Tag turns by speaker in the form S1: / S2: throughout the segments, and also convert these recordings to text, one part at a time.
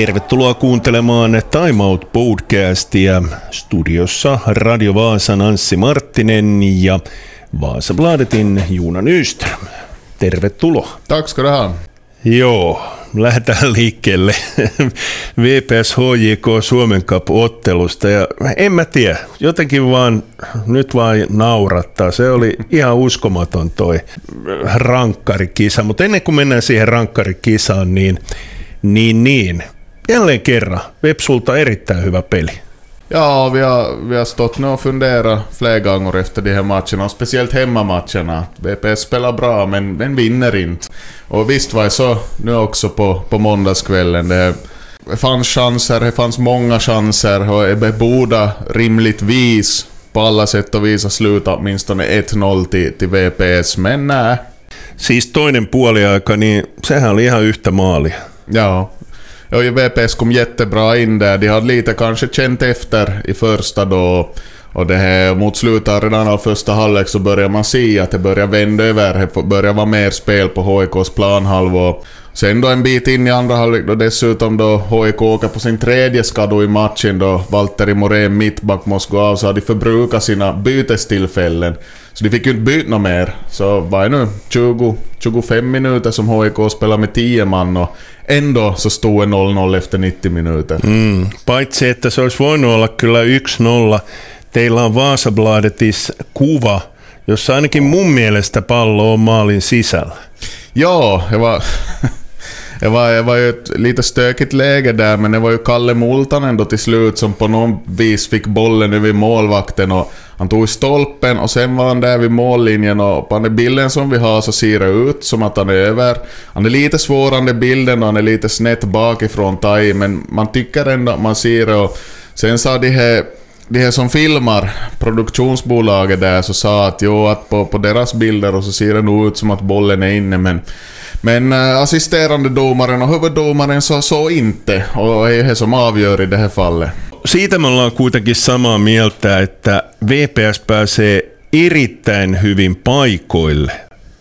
S1: Tervetuloa kuuntelemaan Time Out podcastia. Studiossa Radio Vaasan Anssi Marttinen ja Vaasabladetin Juuna Nyström. Tervetuloa.
S2: Tack ska du ha.
S1: Joo, lähdetään liikkeelle VPS HJK Suomen Cup-ottelusta ja en mä tiedä, jotenkin vaan nyt vaan naurattaa. Se oli ihan uskomaton toi rankkarikisa, mutta ennen kuin mennään siihen rankkarikisaan, niin, niin, niin jälleen kerran Vepsulta erittäin hyvä peli.
S2: Ja, vi har, vi har stått nu och funderat flera gånger efter de här matcherna, och speciellt hemmamatcherna. VPS spelar bra, men, men vinner inte. Och visst var det så nu också på, på måndagskvällen. Det fanns chanser, det fanns många chanser och det borde rimligtvis på alla sätt och vis ha slutat åtminstone 1-0 till, till VPS, men nej.
S1: Siis toinen puoliaika, niin sehän oli ihan yhtä maalia.
S2: Ja, Ja, VPS kom jättebra in där. De hade lite kanske känt efter i första då. Och det här mot slutet redan av första halvlek så börjar man se att det börjar vända över. Det börjar vara mer spel på HIKs planhalva. Sen då en bit in i andra halvlek då dessutom då HIK åker på sin tredje skada i matchen då Valtteri Morén mittback måste gå av så har de förbrukat sina bytestillfällen. Så de fick ju inte byta mer. Så vad är nu 20, 25 minuter som HIK spelar med 10 man och ändå så stod det 0-0 efter 90 minuter.
S1: Mm. Paitsi, että se olisi voinut olla kyllä 1-0. Teillä on Vaasabladetis kuva, jossa ainakin mun mielestä pallo on maalin sisällä.
S2: Ja, det var... Det var, det var ju ett lite stökigt läge där, men det var ju Kalle Multanen då till slut som på något vis fick bollen över målvakten och han tog i stolpen och sen var han där vid mållinjen och på den bilden som vi har så ser det ut som att han är över. Han är lite svårande bilden och han är lite snett bakifrån Tai, men man tycker ändå att man ser det och sen sa de här de här som filmar produktionsbolaget där så sa att jo, att på, på deras bilder och så ser det nog ut som att bollen är inne men men äh, assisterande domaren och huvuddomaren sa så inte och är det som avgör i det här fallet.
S1: Siitä me ollaan kuitenkin samaa mieltä, että VPS pääsee erittäin hyvin paikoille.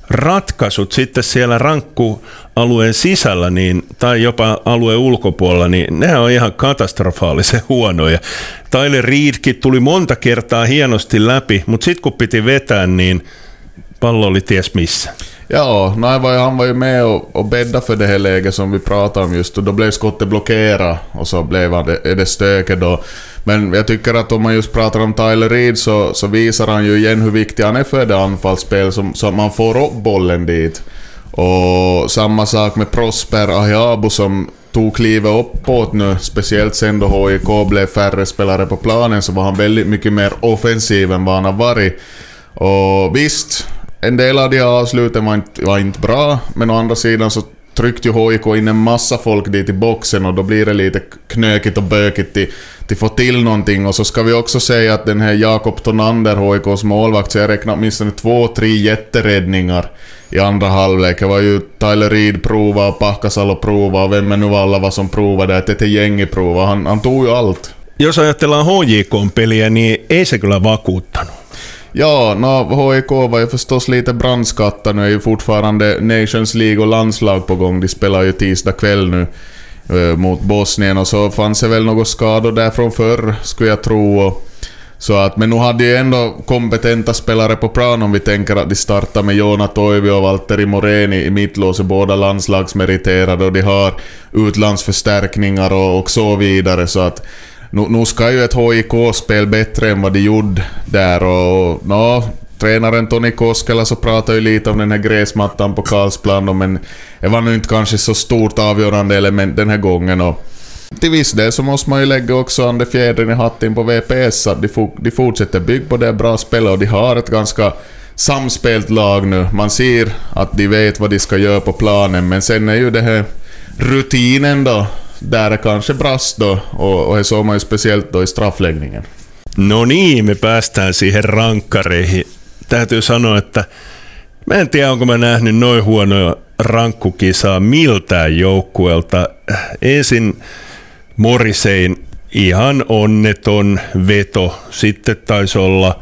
S1: Ratkaisut sitten siellä rankkualueen sisällä niin, tai jopa alueen ulkopuolella, niin ne on ihan katastrofaalisen huonoja. Tyler Reedkin tuli monta kertaa hienosti läpi, mutta sitten kun piti vetää, niin pallo oli ties missä.
S2: Ja, nej, han var ju med och, och bäddade för det här läget som vi pratade om just och då blev skottet blockerat och så blev han, det, det stöket då. Men jag tycker att om man just pratar om Tyler Reed så, så visar han ju igen hur viktig han är för det anfallsspel som, så att man får upp bollen dit. Och samma sak med Prosper Ahiabo som tog klivet uppåt nu, speciellt sen då HIK blev färre spelare på planen så var han väldigt mycket mer offensiv än vad han har varit. Och visst, en del av de avsluten var inte, var inte bra, men å andra sidan så tryckte ju HIK in en massa folk dit i boxen och då blir det lite knökigt och bökigt till, till få till någonting. Och så ska vi också säga att den här Jakob Tonander, HIKs målvakt, så jag räknar åtminstone två, tre jätteräddningar i andra halvlek. Det var ju Tyler Reed prova och Pahkasalo prova och vem är nu alla vad som provade, että Tete Jengi prova. Han, han tog ju allt.
S1: Jos ajatellaan HJK-peliä, niin ei se kyllä vakuuttanut.
S2: Ja, no, HIK var ju förstås lite brandskatta. Nu är ju fortfarande Nations League och landslag på gång. De spelar ju tisdag kväll nu eh, mot Bosnien och så fanns det väl några skador där från förr, skulle jag tro. Och, så att, men nu hade ju ändå kompetenta spelare på plan om vi tänker att de startar med Jona Toivi och Valtteri Moreni i mittlås, båda landslagsmeriterade och de har utlandsförstärkningar och, och så vidare. Så att nu, nu ska ju ett HIK-spel bättre än vad de gjorde där och no, tränaren Toni Koskela så pratade ju lite om den här gräsmattan på Karlsplan men det var nu inte kanske så stort avgörande element den här gången och till viss del så måste man ju lägga också andra fjädern i hatten på VPS att de, de fortsätter bygga på det bra spelet och de har ett ganska samspelt lag nu. Man ser att de vet vad de ska göra på planen men sen är ju det här rutinen då där det kanske brast då och, och det såg man ju speciellt då i straffläggningen.
S1: No niin, me päästään siihen rankkareihin. Täytyy sanoa, että mä en tiedä, onko mä nähnyt noin huonoja rankkukisaa miltään joukkueelta. Ensin Morisein ihan onneton veto. Sitten taisi olla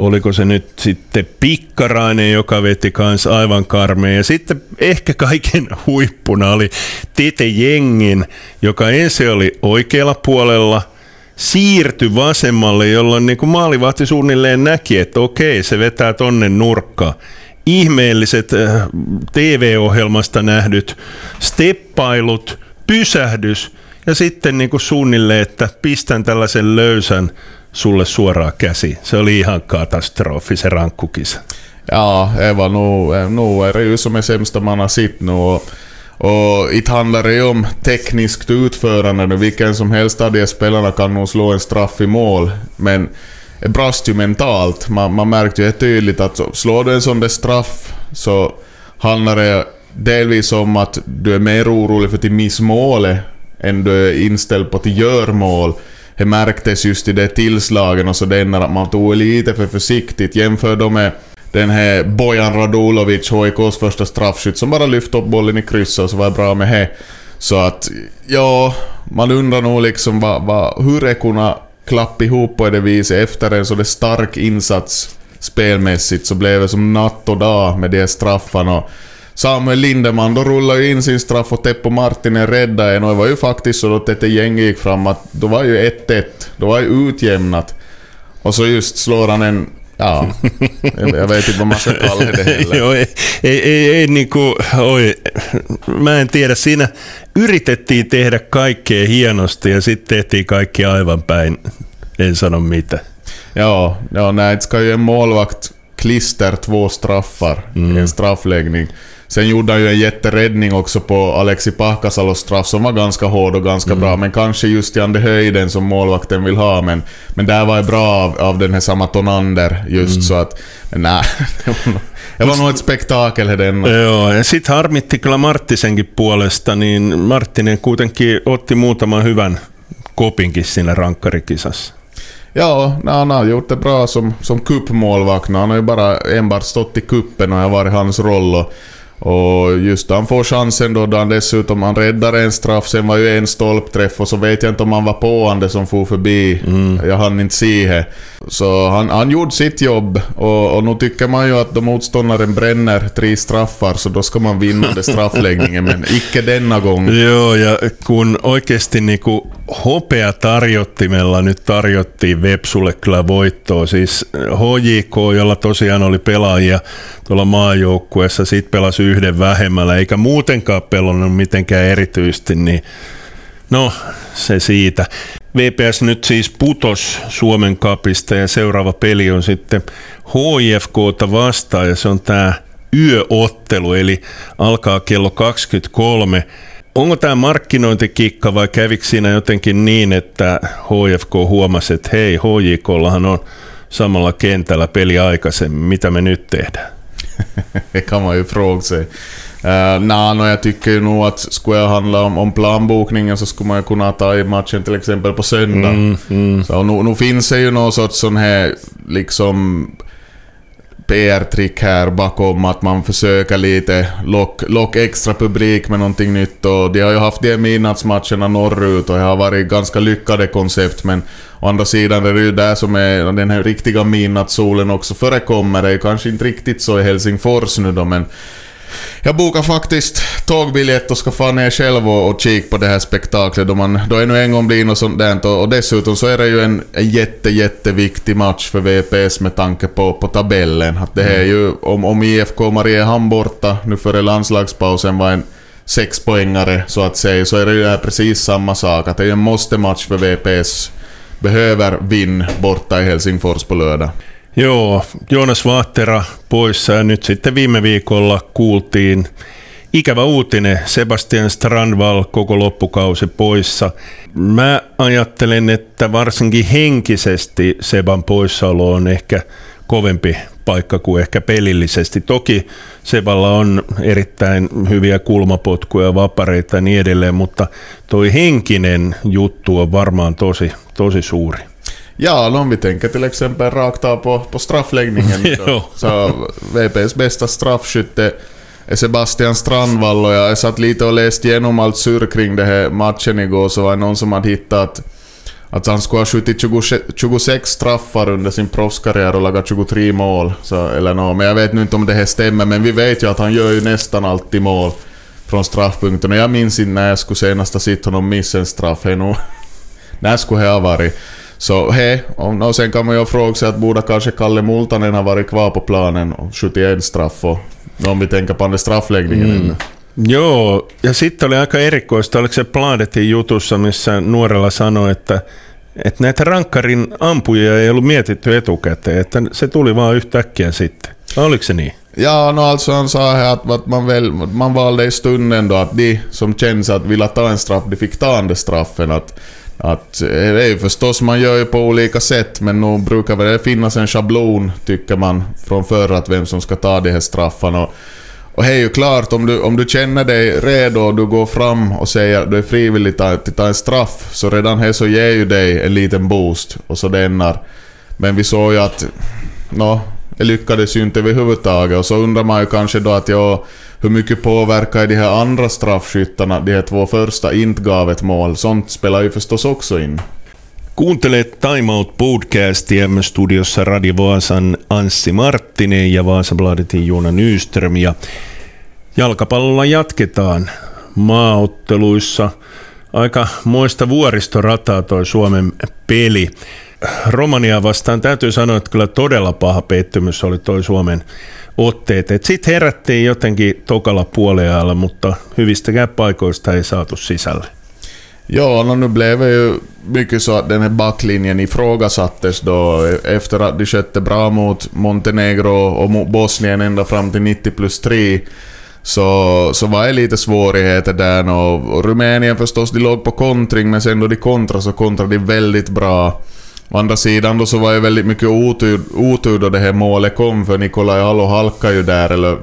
S1: oliko se nyt sitten Pikkarainen, joka veti kanssa aivan karmeen. Ja sitten ehkä kaiken huippuna oli Tite Jengin, joka ensin oli oikealla puolella, siirtyi vasemmalle, jolloin niin kuin maalivahti suunnilleen näki, että okei, se vetää tonne nurkkaan ihmeelliset äh, TV-ohjelmasta nähdyt steppailut, pysähdys ja sitten niin kuin suunnilleen, että pistän tällaisen löysän sulle suoraan käsi. Se oli ihan katastrofi se rankkukisa.
S2: Ja, Eva, nu, eh, nu är det ju som är sämsta man har sett nu. Och, och inte handlar det ju om tekniskt utförande nu. Vilken som helst av de spelarna kan nog slå en straff i mål. Men det brast ju mentalt. Man, man märkte ju tydligt att slår du en sån där straff så handlar det delvis om att du är mer orolig för att missa målet än du är inställd på att göra mål. Det märktes just i det tillslagen och så den att man tog lite för försiktigt. Jämför då med den här Bojan Radulovic, HIKs första straffskytt, som bara lyfte upp bollen i krysset och så var det bra med det. Så att, ja, man undrar nog liksom vad, vad, hur det kunde klappa ihop på det viset efter en så stark insats spelmässigt så blev det som natt och dag med de straffarna. Samuel Lindeman då rullade ju in sin straff och Teppo Martinen räddade en och det var ju faktiskt så att detta gäng gick fram att då var ju 1-1. Då var ju utjämnat. Och så just slår han en Ja, jag vet inte vad man ska kalla det heller.
S1: Joo, ei, ei, ei, ei niin kuin, oi, mä en tiedä, siinä yritettiin tehdä kaikkea hienosti ja sitten tehtiin kaikki aivan päin, en sano mitä.
S2: Ja, ja nej, ska ju en målvakt klister två straffar mm. i en straffläggning. Sen gjorde han ju en jätteräddning också på Alexi Pahkasalos straff som var ganska hård och ganska mm. bra, men kanske just i den höjden som målvakten vill ha. Men, men där var det bra av, av den här samma Tonander just mm. så att... Nej, det var nog ett spektakel den.
S1: Joo, ja sitten harmitti kyllä Marttisenkin puolesta, niin Marttinen kuitenkin otti muutaman hyvän kopinkin siinä rankkarikisassa.
S2: Ja, han har gjort det bra som, som cupmålvakt. Han har ju bara enbart stått i kuppen och har varit hans roll. Och, och just han får chansen då, då han dessutom han räddar en straff, sen var ju en stolpträff och så vet jag inte om han var påande som for förbi. Mm. Jag hann inte se det. Så han, han gjorde sitt jobb och, och nu tycker man ju att då motståndaren bränner tre straffar så då ska man vinna det straffläggningen, men icke denna gång.
S1: Joo, ja kun oikeasti niinku hopea tarjottimella nyt tarjottiin Vepsulle kyllä voittoa. Siis HJK, jolla tosiaan oli pelaajia tuolla maajoukkueessa, sit pelasi yhden vähemmällä, eikä muutenkaan pelannut mitenkään erityisesti, niin no se siitä. VPS nyt siis putos Suomen kapista ja seuraava peli on sitten HIFKta vastaan ja se on tämä yöottelu, eli alkaa kello 23. Onko tämä markkinointikikka vai kävikö siinä jotenkin niin, että HFK huomasi, että hei, HJKllahan on samalla kentällä peli aikaisemmin, mitä me nyt tehdään?
S2: ju fråga sig. Uh, nah, no, jag tycker ju nog att skulle jag handla om, om planbokningen så skulle man ju kunna ta i matchen till exempel på söndag. Mm, mm. Så nu, nu finns det ju någon sorts sån här liksom PR-trick här bakom att man försöker lite lock, lock extra publik med någonting nytt och de har ju haft de midnattsmatcherna norrut och det har varit ganska lyckade koncept men å andra sidan är det ju där som är den här riktiga midnattssolen också förekommer. Det är ju kanske inte riktigt så i Helsingfors nu då men jag bokar faktiskt tågbiljett och ska fan ner själv och, och kika på det här spektaklet då, man, då ännu en gång blir något sånt där. Och, och dessutom så är det ju en, en jätte, jätteviktig match för VPS med tanke på, på tabellen. Att det är ju, om, om IFK Mariehamn borta nu före landslagspausen var en sexpoängare så att säga, så är det ju precis samma sak. Att det är en måste-match för VPS. Behöver vinn borta i Helsingfors på lördag.
S1: Joo, Joonas Vaattera poissa ja nyt sitten viime viikolla kuultiin ikävä uutinen, Sebastian Strandval koko loppukausi poissa. Mä ajattelen, että varsinkin henkisesti Seban poissaolo on ehkä kovempi paikka kuin ehkä pelillisesti. Toki Seballa on erittäin hyviä kulmapotkuja, vapareita ja niin edelleen, mutta toi henkinen juttu on varmaan tosi, tosi suuri.
S2: Ja, om vi tänker till exempel rakt av på, på straffläggningen. så, så VPs bästa straffskytte är Sebastian Strandvall och jag satt lite och läste igenom allt surr kring det här matchen igår så var det någon som hade hittat att han skulle ha skjutit 26 straffar under sin proffskarriär och lagat 23 mål. Så, eller no, men jag vet nu inte om det här stämmer, men vi vet ju att han gör ju nästan alltid mål från straffpunkten. Och jag minns inte när jag skulle senast ha sett honom missa en straff. Hey, no. när skulle det ha varit? Så hej, och sen kan man ju fråga sig att borde kanske Kalle Multanen ha varit kvar på planen och 71 straff och om vi tänker på den straffläggningen mm.
S1: Joo, ja sitten oli aika erikoista, oliko se Pladetin jutussa, missä nuorella sanoi, että, että näitä rankkarin ampuja ei ollut mietitty etukäteen, että se tuli vaan yhtäkkiä sitten. Oliko se niin?
S2: Ja, no alltså han sa här att, att man, väl, man valde i stunden då att de som känns att vilja ta en straff, de fick ta den straffen. Att, att, eh, det är ju förstås, man gör ju på olika sätt, men nog brukar det finnas en schablon, tycker man, från förr att vem som ska ta de här straffarna. Och, och det är ju klart, om du, om du känner dig redo och du går fram och säger att du är frivillig att ta en straff, så redan här så ger ju dig en liten boost och så dennar. Men vi såg ju att, no, det lyckades ju inte överhuvudtaget och så undrar man ju kanske då att jag hur mycket påverkar de här andra straffskyttarna, de här två första, inte gav ett mål? Sånt spelar ju förstås också in.
S1: Kuuntelet Time Out podcastia studiossa Radio Vaasan Anssi Marttinen ja Vaasabladetin Joona Nyström. Ja jalkapallolla jatketaan maaotteluissa. Aika muista vuoristorataa toi Suomen peli. Romania vastaan täytyy sanoa, että kyllä todella paha pettymys oli toi Suomen otteet. Sitten herättiin jotenkin tokalla puoleajalla, mutta hyvistäkään paikoista ei saatu sisälle.
S2: Ja, no nu blev ju mycket så att den här backlinjen ifrågasattes då efter att de skötte bra mot Montenegro och mot Bosnien ända fram till 90 plus 3. Så, så var det lite svårigheter där och, Rumänien förstås, de låg på kontring men sen då de kontrade så kontrade de väldigt bra. Å andra sidan då så var det väldigt mycket otur, otur då det här målet kom för Nikolaj Allo halkade ju där eller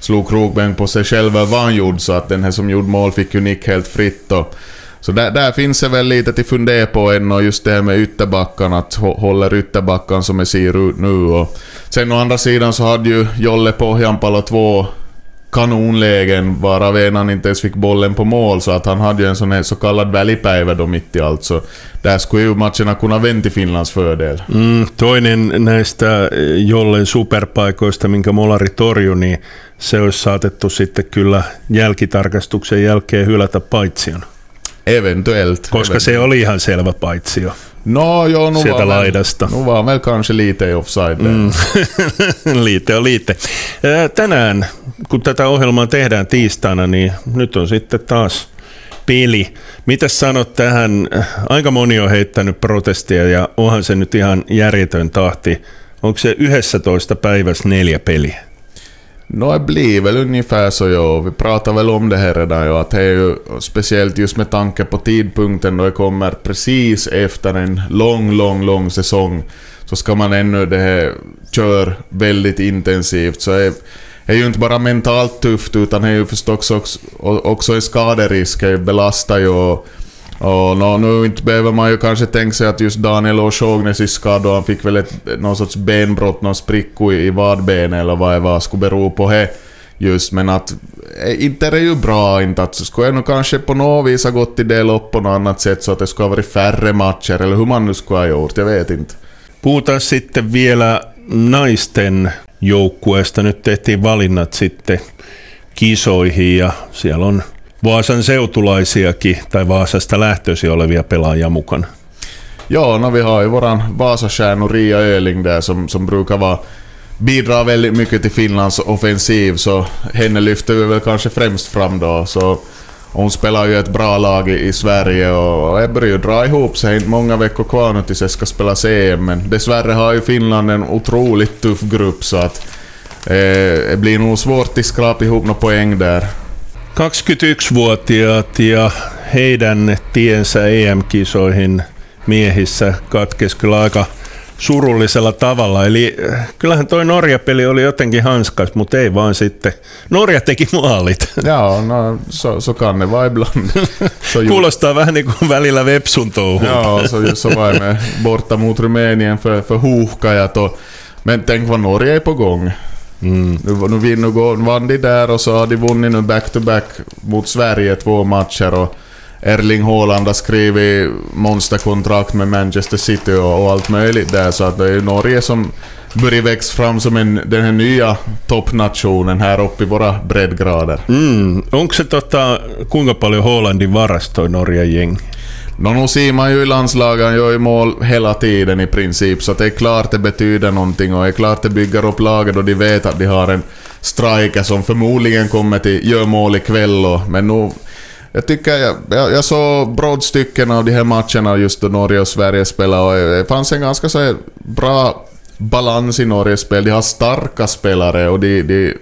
S2: slog krokben på sig själv vad han gjorde så att den här som gjorde mål fick ju nick helt fritt och så där, där finns det väl lite till fundera på än och just det här med ytterbackarna, att håller ytterbackan som jag ser ut nu och sen å andra sidan så hade ju Jolle Pohjanpalo två kanonlägen varav en inte ens fick bollen på mål så att han hade ju en sån här så kallad välipäivä då mitt i allt så där skulle ju matcherna kunna vända till Finlands fördel.
S1: Mm, toinen näistä eh, Jollen superpaikoista, minkä Molari torjui, niin se olisi saatettu sitten kyllä jälkitarkastuksen jälkeen hylätä paitsiona.
S2: Eventuellt.
S1: Koska eventuellt. se oli ihan selvä paitsio.
S2: No joo, nu
S1: Sieltä var laidasta.
S2: Nu var väl kanske lite offside. Mm.
S1: liite on liite. Tänään, kun tätä ohjelmaa tehdään tiistaina, niin nyt on sitten taas peli. Mitä sanot tähän? Aika moni on heittänyt protestia ja onhan se nyt ihan järjetön tahti. Onko se 11 päivässä neljä peliä?
S2: No det blir väl ungefär så ja. Vi pratar väl om det här redan ja. Att det är ju speciellt just med tanke på tidpunkten då det kommer precis efter en lång, lång, lång säsong. Så ska man ännu det här kör väldigt intensivt. Så är, är ju inte bara mentalt tufft utan det är ju förstås också, också en skaderisk. Det belastar ju och och no, nu inte behöver man ju kanske tänka sig att just Daniel O'Shognes är han fick väl ett, någon sorts benbrott, någon spricka i, i vadbenet eller vad det var, skulle bero på det just men att eh, inte är det ju bra inte att skulle jag nog kanske på något vis ha gått till del upp på något annat sätt så att det skulle ha varit färre matcher eller hur man nu skulle ha gjort, jag vet inte.
S1: Puhutaan sitten vielä naisten joukkueesta. Nyt tehtiin valinnat sitten kisoihin ja siellä on Vaasan seutulaisiakin tai Vaasasta lähtöisin olevia pelaajia mukana?
S2: Ja, no vi har ju våran Vasastjärna Ria Öling där som, som brukar vara bidrar väldigt mycket till Finlands offensiv så henne lyfter vi väl kanske främst fram då. Så hon spelar ju ett bra lag i, i Sverige och det börjar ju dra ihop sig. Inte många veckor kvar nu tills jag ska spela CM men dessvärre har ju Finland en otroligt tuff grupp så att eh, det blir nog svårt att skrapa ihop några poäng där.
S1: 21-vuotiaat ja heidän tiensä EM-kisoihin miehissä katkesi kyllä aika surullisella tavalla. Eli äh, kyllähän toi Norja-peli oli jotenkin hanskas, mutta ei vaan sitten. Norja teki maalit.
S2: Joo, no so, so kan det vara ibland.
S1: So Kuulostaa vähän niin kuin välillä Vepsun touhulta.
S2: Joo, så, så var med borta mot Rumänien för, för Huhkajat och men tänk vad Norge är på gång. Mm. Nu, nu, nu, nu vann de där och så har de vunnit nu back-to-back mot Sverige två matcher och Erling Haaland har skrivit monsterkontrakt med Manchester City och, och allt möjligt där så att det är Norge som börjar växa fram som en, den här nya toppnationen här uppe i våra breddgrader.
S1: Mm. Onko se tota, kuinka paljon Haalandin varastoi Norjan gäng?
S2: Men nu ser man ju i landslaget, han gör ju mål hela tiden i princip, så det är klart det betyder någonting och det är klart det bygger upp laget och de vet att de har en striker som förmodligen kommer till ”gör mål ikväll och, men nu jag tycker jag, jag, jag såg brådstycken av de här matcherna just då Norge och Sverige spelade och det fanns en ganska så bra balans i Norges spel. De har starka spelare och de, de,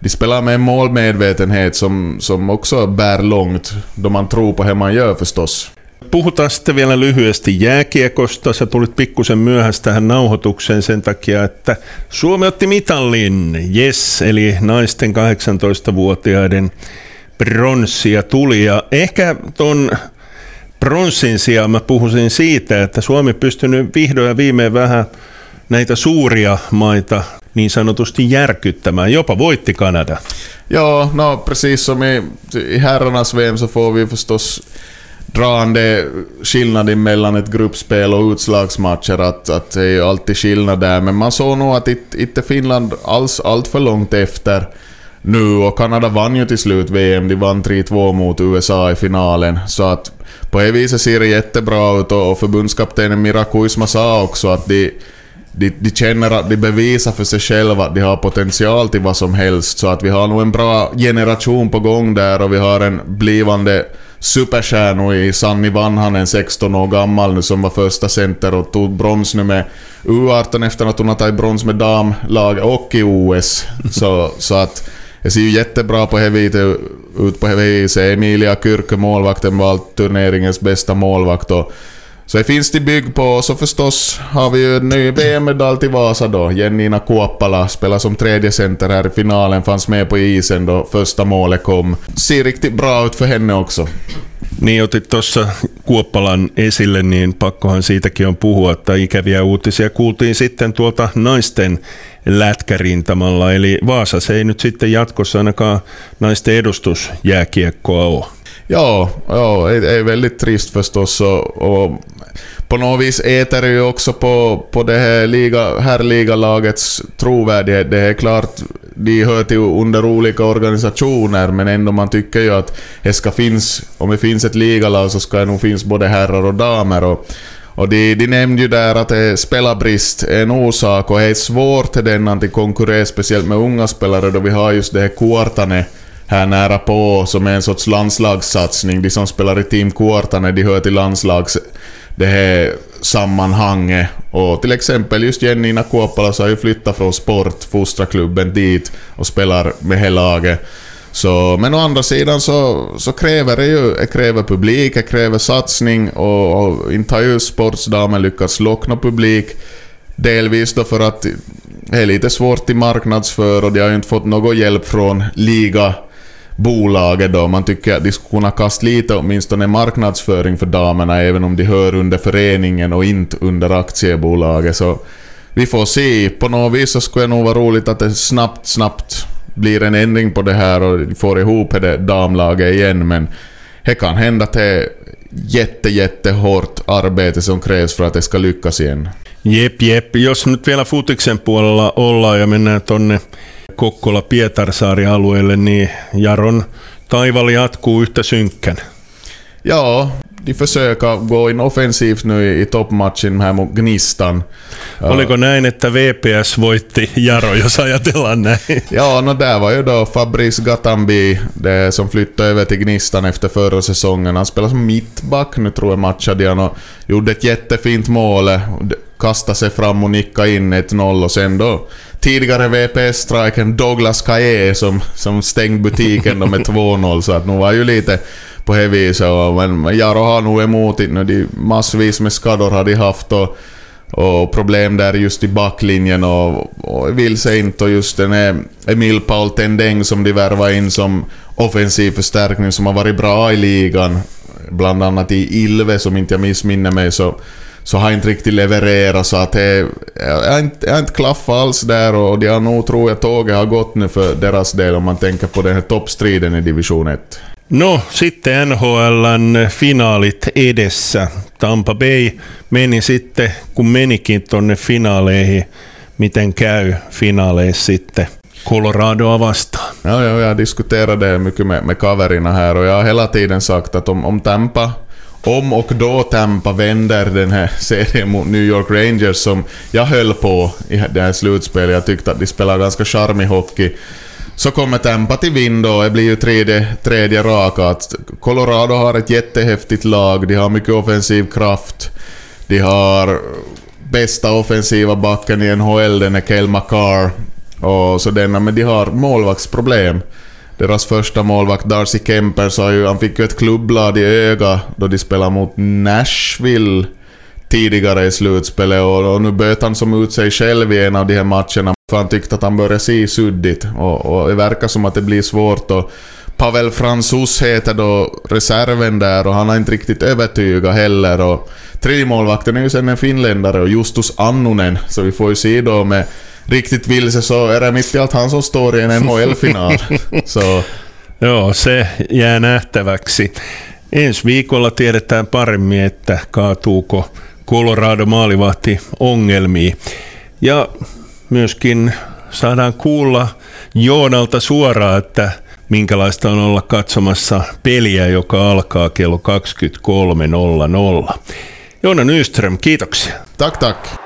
S2: de spelar med en målmedvetenhet som, som också bär långt då man tror på hur man gör förstås.
S1: Puhutaan sitten vielä lyhyesti jääkiekosta. Sä tulit pikkusen myöhässä tähän nauhoitukseen sen takia, että Suomi otti mitallin. Yes, eli naisten 18-vuotiaiden pronssia tuli. Ja ehkä ton pronssin sijaan mä puhuisin siitä, että Suomi pystynyt vihdoin ja viimein vähän näitä suuria maita niin sanotusti järkyttämään. Jopa voitti Kanada.
S2: Ja, no precis som i, i herrarnas VM så får vi förstås drande skillnaden mellan ett gruppspel och utslagsmatcher, att, att det är ju alltid skillnad där. Men man såg nog att inte Finland alls allt för långt efter nu och Kanada vann ju till slut VM. De vann 3-2 mot USA i finalen. Så att på det viset ser det jättebra ut och förbundskaptenen Mira Kuisma sa också att de, de, de känner att de bevisar för sig själva att de har potential till vad som helst. Så att vi har nog en bra generation på gång där och vi har en blivande superstjärnor i Sanni Vanhanen, 16 år gammal nu, som var första center och tog brons nu med U18 efter att hon har tagit brons med damlag och i OS. Så, så att det ser ju jättebra på det ut på det viset. Emilia Kyrkö, målvakten, var turneringens bästa målvakt. Och så det finns det bygg på. Så förstås har vi ju en ny VM-medalj till Vasa då. Jennina Kuoppala spelar som tredje center här i finalen, fanns med på isen då första målet kom. Ser riktigt bra ut för henne också.
S1: Niin otit tuossa Kuoppalan esille, niin pakkohan siitäkin on puhua, että ikäviä uutisia kuultiin sitten tuolta naisten lätkärintamalla. Eli Vaasa ei nyt sitten jatkossa ainakaan naisten edustusjääkiekkoa ole.
S2: Ja, ja det är väldigt trist förstås och, och på något vis äter det ju också på, på det här liga, herrligalagets trovärdighet. Det är klart, de hör till under olika organisationer, men ändå man tycker ju att det ska finnas, om det finns ett ligalag så ska det nog finnas både herrar och damer. Och, och de, de nämnde ju där att det är spelarbrist är en orsak och det är svårt till den att konkurrera speciellt med unga spelare då vi har just det här Kuortane här nära på som är en sorts landslagssatsning. De som spelar i Team Kuortane de hör till landslags det här sammanhanget. Och till exempel just Jennina Kuopala så har ju flyttat från sport, fostraklubben dit och spelar med hela laget. Så, men å andra sidan så, så kräver det ju det kräver publik, det kräver satsning och, och inte har ju sportsdamen lyckats lockna publik. Delvis då för att det är lite svårt i marknadsför och de har ju inte fått någon hjälp från liga bolaget då. Man tycker att de skulle kunna kasta lite åtminstone marknadsföring för damerna även om de hör under föreningen och inte under aktiebolaget. Så vi får se. På något vis så skulle det nog vara roligt att det snabbt, snabbt blir en ändring på det här och de får ihop det damlaget igen men det kan hända att det är jätte, jättehårt arbete som krävs för att det ska lyckas igen.
S1: Jep, jep. Jos nyt vielä futiksen puolella ollaan ja mennään tonne Kokkola-Pietarsaari-alueelle, niin Jaron taival jatkuu yhtä synkkän.
S2: Ja, de försöker gå in offensivt nu i toppmatchen här mot Gnistan.
S1: Oliko näin, että VPS voitti Jaro, jos ajatellaan näin?
S2: ja, no där var ju då Fabrice Gatambi, det som flyttade över till Gnistan efter förra säsongen. Han spelade som mittback nu tror jag matchade han och gjorde ett jättefint mål. Kastade sig fram och nickade in 1-0 och sen då tidigare VPS-striken Douglas Kaye som, som stängde butiken med 2-0 så att nu var ju lite på det viset. Men Jaro har nog emot nu. De massvis med skador har de haft och, och problem där just i backlinjen och, och vill sig inte. Och just den här Emil Paul Tendeng som de värvar in som offensiv förstärkning som har varit bra i ligan. Bland annat i Ilve som inte jag missminner mig så så har inte riktigt levererat så att det är inte, jag inte klaffat alls där och de har nog, tror jag, tåget har gått nu för deras del om man tänker på den här toppstriden i division 1.
S1: No sitten NHLn finaalit edessä. Tampa Bay meni sitten, kun menikin tonne finaaleihin, miten käy finaaleissa sitten Coloradoa vastaan.
S2: Ja, ja, jag diskuterade mycket med, med kaverina här och jag har hela tiden sagt att om, om Tampa om och då Tampa vänder den här serien mot New York Rangers som jag höll på i det här slutspelet. Jag tyckte att de spelade ganska charmig hockey. Så kommer Tampa till vind då, det blir ju tredje, tredje raka. Att Colorado har ett jättehäftigt lag, de har mycket offensiv kraft. De har bästa offensiva backen i NHL, den är Kel McCarr. Och så denna, men de har målvaktsproblem. Deras första målvakt Darcy Kemper sa ju, han fick ju ett klubblad i ögat då de spelade mot Nashville tidigare i slutspelet och, och nu böt han som ut sig själv i en av de här matcherna. För han tyckte att han började se suddigt och, och det verkar som att det blir svårt och Pavel Fransus heter då reserven där och han har inte riktigt övertygat heller och tredje målvakten är ju sen en finländare och Justus Annunen så vi får ju se då med riktigt vilse så är det mitt i allt han som står i en NHL-final. så.
S1: Joo, se jää nähtäväksi. Ensi viikolla tiedetään paremmin, että kaatuuko Colorado maalivahti ongelmiin. Ja myöskin saadaan kuulla Joonalta suoraan, että minkälaista on olla katsomassa peliä, joka alkaa kello 23.00. Joona Nyström, kiitoksia.
S2: Tack, tack.